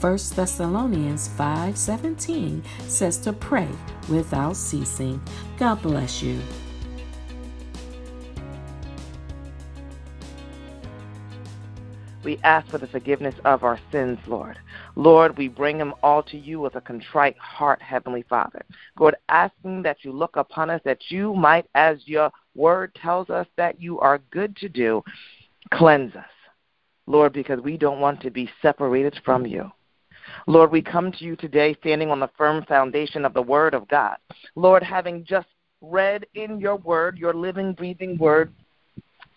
1 Thessalonians 5:17 says to pray without ceasing. God bless you. We ask for the forgiveness of our sins, Lord. Lord, we bring them all to you with a contrite heart, Heavenly Father. Lord, asking that you look upon us, that you might, as your word tells us that you are good to do, cleanse us. Lord, because we don't want to be separated from you. Lord, we come to you today standing on the firm foundation of the Word of God. Lord, having just read in your Word, your living, breathing Word,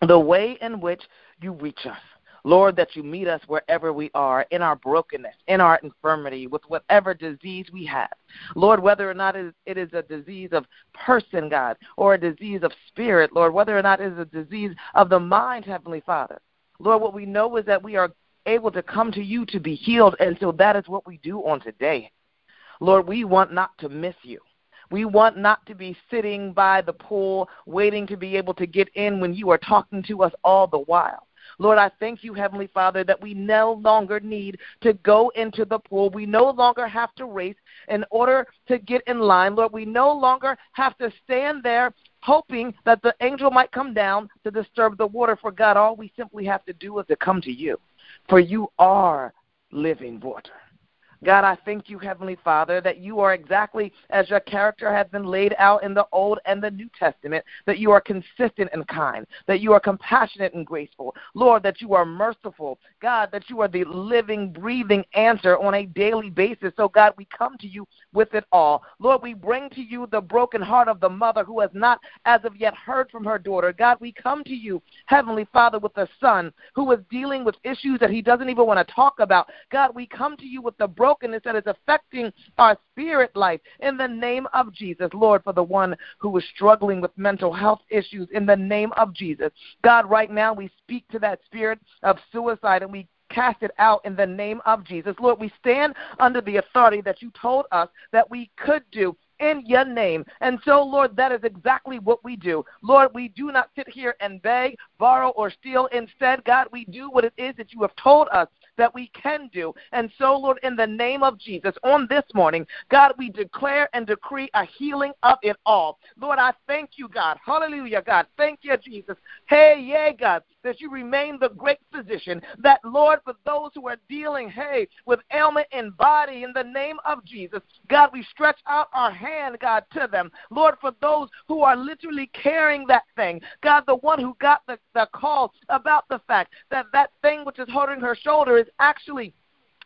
the way in which you reach us. Lord, that you meet us wherever we are, in our brokenness, in our infirmity, with whatever disease we have. Lord, whether or not it is a disease of person, God, or a disease of spirit, Lord, whether or not it is a disease of the mind, Heavenly Father. Lord, what we know is that we are able to come to you to be healed. And so that is what we do on today. Lord, we want not to miss you. We want not to be sitting by the pool waiting to be able to get in when you are talking to us all the while. Lord, I thank you, Heavenly Father, that we no longer need to go into the pool. We no longer have to race in order to get in line. Lord, we no longer have to stand there hoping that the angel might come down to disturb the water. For God, all we simply have to do is to come to you for you are living water. God, I thank you, Heavenly Father, that you are exactly as your character has been laid out in the Old and the New Testament, that you are consistent and kind, that you are compassionate and graceful. Lord, that you are merciful. God, that you are the living, breathing answer on a daily basis. So, God, we come to you with it all. Lord, we bring to you the broken heart of the mother who has not as of yet heard from her daughter. God, we come to you, Heavenly Father, with a son who is dealing with issues that he doesn't even want to talk about. God, we come to you with the broken brokenness that is affecting our spirit life. In the name of Jesus, Lord, for the one who is struggling with mental health issues, in the name of Jesus. God, right now we speak to that spirit of suicide and we cast it out in the name of Jesus. Lord, we stand under the authority that you told us that we could do in your name. And so, Lord, that is exactly what we do. Lord, we do not sit here and beg, borrow, or steal. Instead, God, we do what it is that you have told us that we can do. And so, Lord, in the name of Jesus, on this morning, God, we declare and decree a healing of it all. Lord, I thank you, God. Hallelujah, God. Thank you, Jesus. Hey, yeah, God, that you remain the great physician. That, Lord, for those who are dealing, hey, with ailment in body, in the name of Jesus, God, we stretch out our hand, God, to them. Lord, for those who are literally carrying that thing, God, the one who got the, the call about the fact that that thing which is hurting her shoulder is actually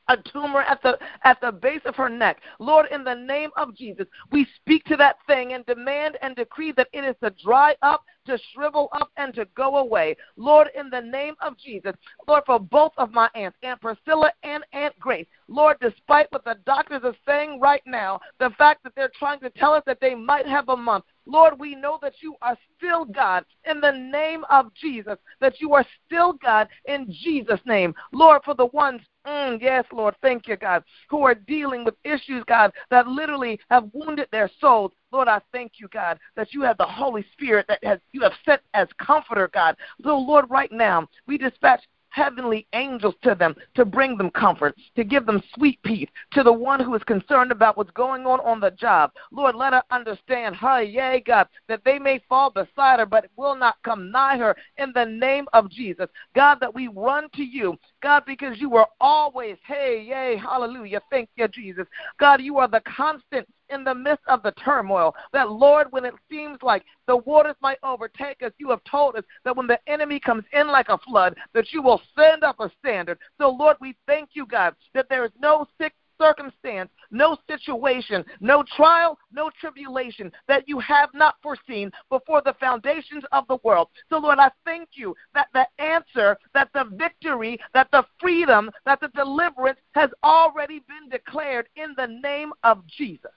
a tumor at the at the base of her neck. Lord, in the name of Jesus, we speak to that thing and demand and decree that it is to dry up, to shrivel up, and to go away. Lord, in the name of Jesus, Lord, for both of my aunts, Aunt Priscilla and Aunt Grace, Lord, despite what the doctors are saying right now, the fact that they're trying to tell us that they might have a month, Lord, we know that you are still God in the name of Jesus, that you are still God in Jesus' name. Lord, for the ones Mm, yes, Lord. Thank you, God, who are dealing with issues, God, that literally have wounded their souls. Lord, I thank you, God, that you have the Holy Spirit that has you have sent as comforter, God. So, Lord, right now, we dispatch heavenly angels to them to bring them comfort, to give them sweet peace, to the one who is concerned about what's going on on the job. Lord, let her understand, hi, yea, God, that they may fall beside her, but will not come nigh her in the name of Jesus. God, that we run to you, God, because you are always, hey, yea, hallelujah. Thank you, Jesus. God, you are the constant in the midst of the turmoil. That, Lord, when it seems like the waters might overtake us, you have told us that when the enemy comes in like a flood, that you will send up a standard. So, Lord, we thank you, God, that there is no sick circumstance, no situation, no trial, no tribulation that you have not foreseen before the foundations of the world. So, Lord, I thank you that the answer, that the victory, that the freedom, that the deliverance has already been declared in the name of Jesus.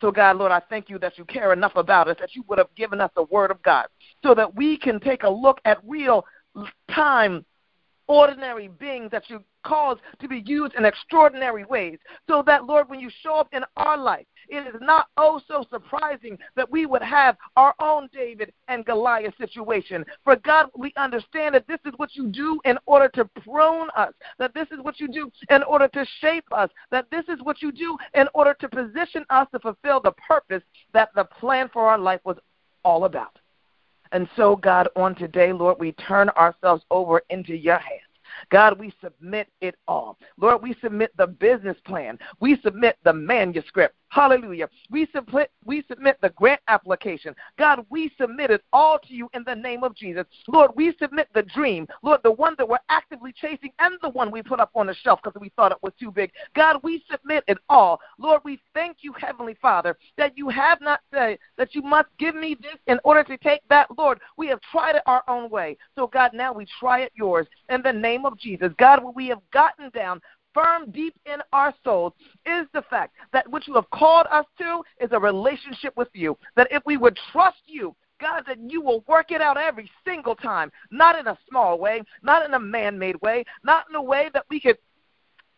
So, God, Lord, I thank you that you care enough about us that you would have given us the word of God so that we can take a look at real time ordinary beings that you cause to be used in extraordinary ways. So that, Lord, when you show up in our life, it is not oh so surprising that we would have our own David and Goliath situation. For God, we understand that this is what you do in order to prune us, that this is what you do in order to shape us, that this is what you do in order to position us to fulfill the purpose that the plan for our life was all about. And so, God, on today, Lord, we turn ourselves over into your hands. God, we submit it all. Lord, we submit the business plan. We submit the manuscript. Hallelujah. We submit, we submit the grant application. God, we submit it all to you in the name of Jesus. Lord, we submit the dream. Lord, the one that we're actively chasing and the one we put up on the shelf because we thought it was too big. God, we submit it all. Lord, we thank you, Heavenly Father, that you have not said that you must give me this in order to take that. Lord, we have tried it our own way. So, God, now we try it yours in the name of Jesus. God, we have gotten down firm deep in our souls is the fact that what you have called us to is a relationship with you. That if we would trust you, God, that you will work it out every single time, not in a small way, not in a man made way, not in a way that we could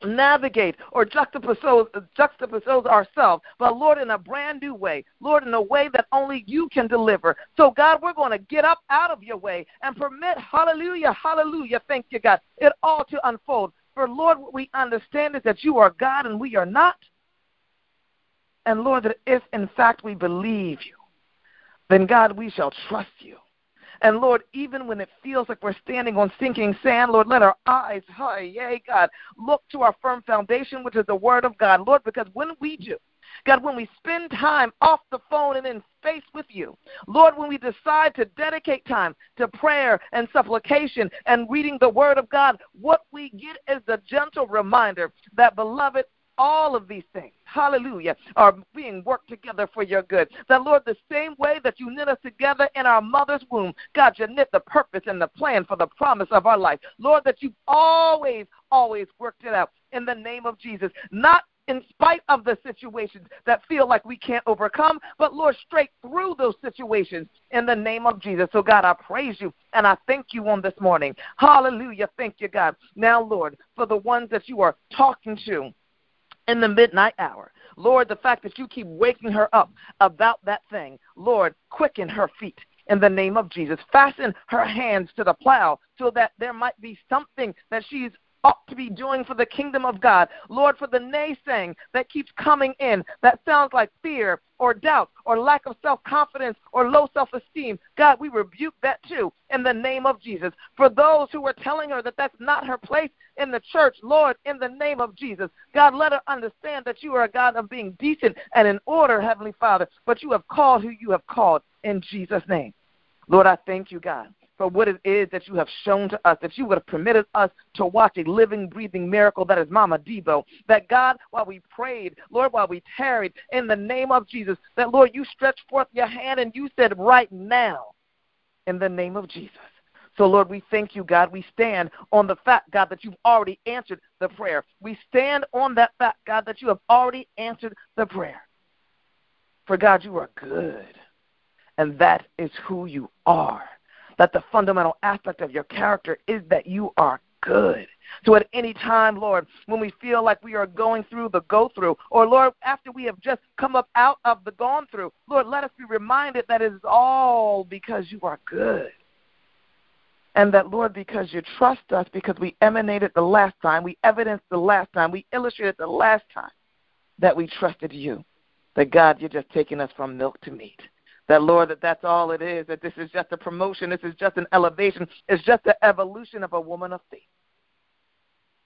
navigate or juxtapose, juxtapose ourselves, but Lord, in a brand new way. Lord, in a way that only you can deliver. So, God, we're going to get up out of your way and permit, hallelujah, hallelujah, thank you, God, it all to unfold for Lord, what we understand is that you are God and we are not. And Lord, that if in fact we believe you, then God, we shall trust you. And Lord, even when it feels like we're standing on sinking sand, Lord, let our eyes, hi, yay, God, look to our firm foundation, which is the Word of God, Lord, because when we do, God, when we spend time off the phone and in face with you, Lord, when we decide to dedicate time to prayer and supplication and reading the Word of God, what we get is the gentle reminder that, beloved, all of these things, hallelujah, are being worked together for your good. That, Lord, the same way that you knit us together in our mother's womb, God, you knit the purpose and the plan for the promise of our life. Lord, that you've always, always worked it out in the name of Jesus. Not in spite of the situations that feel like we can't overcome, but Lord, straight through those situations in the name of Jesus. So, God, I praise you and I thank you on this morning. Hallelujah. Thank you, God. Now, Lord, for the ones that you are talking to in the midnight hour. Lord, the fact that you keep waking her up about that thing, Lord, quicken her feet in the name of Jesus. Fasten her hands to the plow so that there might be something that she's ought to be doing for the kingdom of God. Lord, for the naysaying that keeps coming in that sounds like fear or doubt or lack of self confidence or low self esteem. God, we rebuke that too in the name of Jesus. For those who are telling her that that's not her place in the church, Lord, in the name of Jesus, God, let her understand that you are a God of being decent and in order, Heavenly Father, but you have called who you have called in Jesus' name. Lord, I thank you, God for what it is that you have shown to us, that you would have permitted us to watch a living, breathing miracle that is Mama Debo. That God, while we prayed, Lord, while we tarried, in the name of Jesus, that Lord, you stretched forth your hand and you said, right now, in the name of Jesus. So, Lord, we thank you, God. We stand on the fact, God, that you've already answered the prayer. We stand on that fact, God, that you have already answered the prayer. For, God, you are good. And that is who you are that the fundamental aspect of your character is that you are good. So at any time, Lord, when we feel like we are going through the go through, or Lord, after we have just come up out of the gone through, Lord, let us be reminded that it is all because you are good. And that, Lord, because you trust us, because we emanated the last time, we evidenced the last time, we illustrated the last time that we trusted you. That, God, you're just taking us from milk to meat. That, Lord, that that's all it is, that this is just a promotion, this is just an elevation, it's just the evolution of a woman of faith.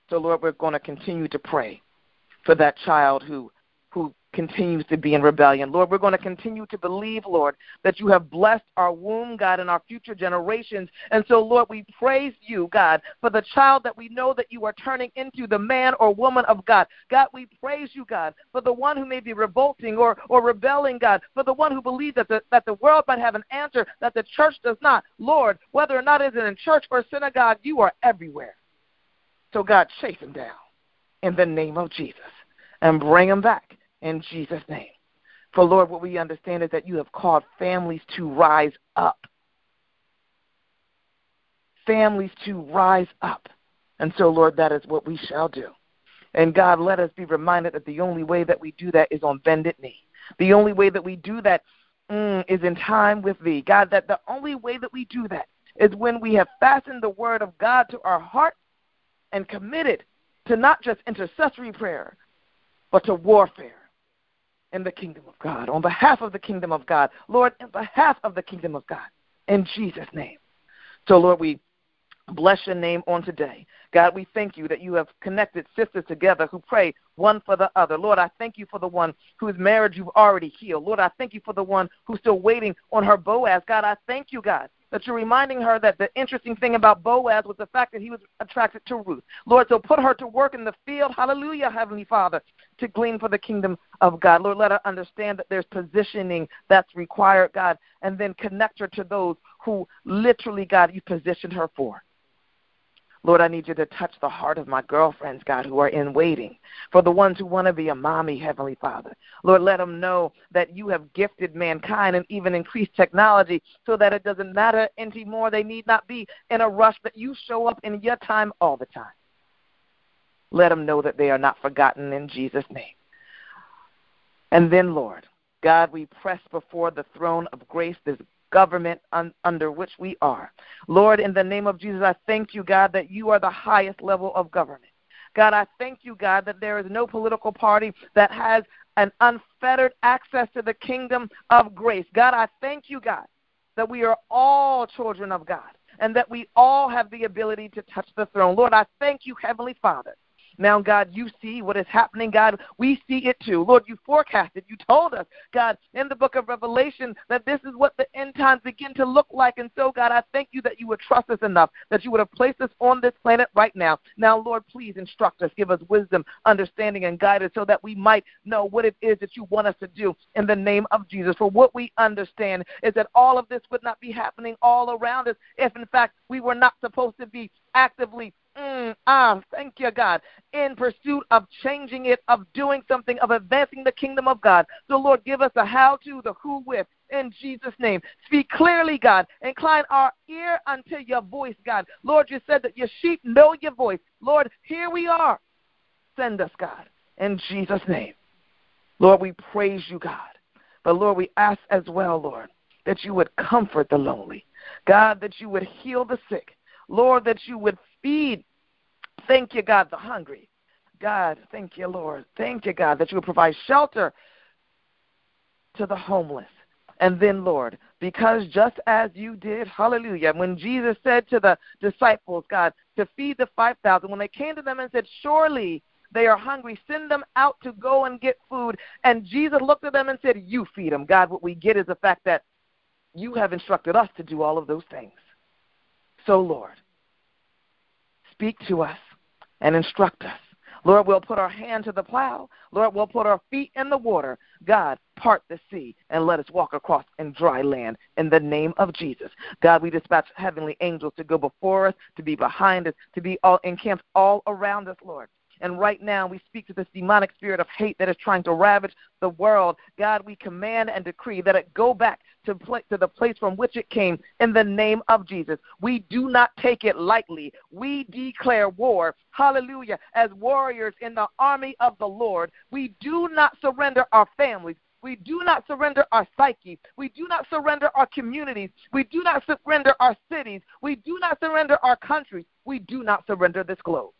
So, Lord, we're going to continue to pray for that child who who continues to be in rebellion. Lord, we're going to continue to believe, Lord, that you have blessed our womb, God, and our future generations. And so, Lord, we praise you, God, for the child that we know that you are turning into the man or woman of God. God, we praise you, God, for the one who may be revolting or, or rebelling, God, for the one who believes that the, that the world might have an answer that the church does not. Lord, whether or not it's in church or synagogue, you are everywhere. So, God, chase him down in the name of Jesus and bring him back in Jesus' name. For Lord, what we understand is that you have called families to rise up. Families to rise up. And so, Lord, that is what we shall do. And God, let us be reminded that the only way that we do that is on bended knee. The only way that we do that mm, is in time with Thee. God, that the only way that we do that is when we have fastened the Word of God to our heart and committed to not just intercessory prayer, but to warfare in the kingdom of God, on behalf of the kingdom of God. Lord, in behalf of the kingdom of God, in Jesus' name. So, Lord, we bless your name on today. God, we thank you that you have connected sisters together who pray one for the other. Lord, I thank you for the one whose marriage you've already healed. Lord, I thank you for the one who's still waiting on her Boaz. God, I thank you, God, that you're reminding her that the interesting thing about Boaz was the fact that he was attracted to Ruth. Lord, so put her to work in the field. Hallelujah, Heavenly Father, to glean for the kingdom of God. Lord, let her understand that there's positioning that's required, God, and then connect her to those who literally, God, you positioned her for. Lord, I need you to touch the heart of my girlfriends, God, who are in waiting. For the ones who want to be a mommy, Heavenly Father. Lord, let them know that you have gifted mankind and even increased technology so that it doesn't matter anymore. They need not be in a rush, that you show up in your time all the time. Let them know that they are not forgotten in Jesus' name. And then, Lord, God, we press before the throne of grace this government un- under which we are. Lord, in the name of Jesus, I thank you, God, that you are the highest level of government. God, I thank you, God, that there is no political party that has an unfettered access to the kingdom of grace. God, I thank you, God, that we are all children of God and that we all have the ability to touch the throne. Lord, I thank you, Heavenly Father, now, God, you see what is happening, God. We see it too. Lord, you forecasted. You told us, God, in the book of Revelation that this is what the end times begin to look like. And so, God, I thank you that you would trust us enough, that you would have placed us on this planet right now. Now, Lord, please instruct us, give us wisdom, understanding, and guidance so that we might know what it is that you want us to do in the name of Jesus. For what we understand is that all of this would not be happening all around us if, in fact, we were not supposed to be actively Mm, ah, thank you, God, in pursuit of changing it, of doing something, of advancing the kingdom of God. So, Lord, give us a how to, the who with, in Jesus' name. Speak clearly, God. Incline our ear unto your voice, God. Lord, you said that your sheep know your voice. Lord, here we are. Send us, God, in Jesus' name. Lord, we praise you, God. But Lord, we ask as well, Lord, that you would comfort the lonely. God, that you would heal the sick. Lord, that you would feed. Thank you, God, the hungry. God, thank you, Lord. Thank you, God, that you would provide shelter to the homeless. And then, Lord, because just as you did, hallelujah, when Jesus said to the disciples, God, to feed the 5,000, when they came to them and said, Surely they are hungry, send them out to go and get food. And Jesus looked at them and said, You feed them. God, what we get is the fact that you have instructed us to do all of those things. So, Lord, speak to us and instruct us. Lord, we'll put our hand to the plow. Lord, we'll put our feet in the water. God, part the sea and let us walk across in dry land in the name of Jesus. God, we dispatch heavenly angels to go before us, to be behind us, to be all encamped all around us, Lord. And right now, we speak to this demonic spirit of hate that is trying to ravage the world. God, we command and decree that it go back to, pl- to the place from which it came in the name of Jesus. We do not take it lightly. We declare war, hallelujah, as warriors in the army of the Lord. We do not surrender our families. We do not surrender our psyche. We do not surrender our communities. We do not surrender our cities. We do not surrender our countries. We do not surrender this globe.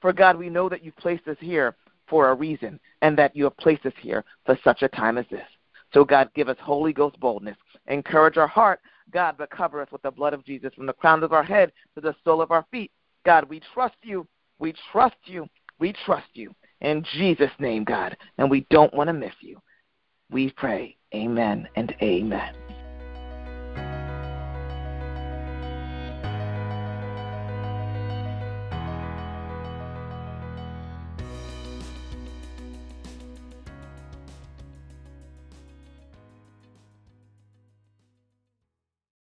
For God, we know that you've placed us here for a reason and that you have placed us here for such a time as this. So, God, give us Holy Ghost boldness. Encourage our heart, God, but cover us with the blood of Jesus from the crown of our head to the sole of our feet. God, we trust you. We trust you. We trust you. in Jesus' name, God. And we don't want to miss you. We pray. Amen and amen.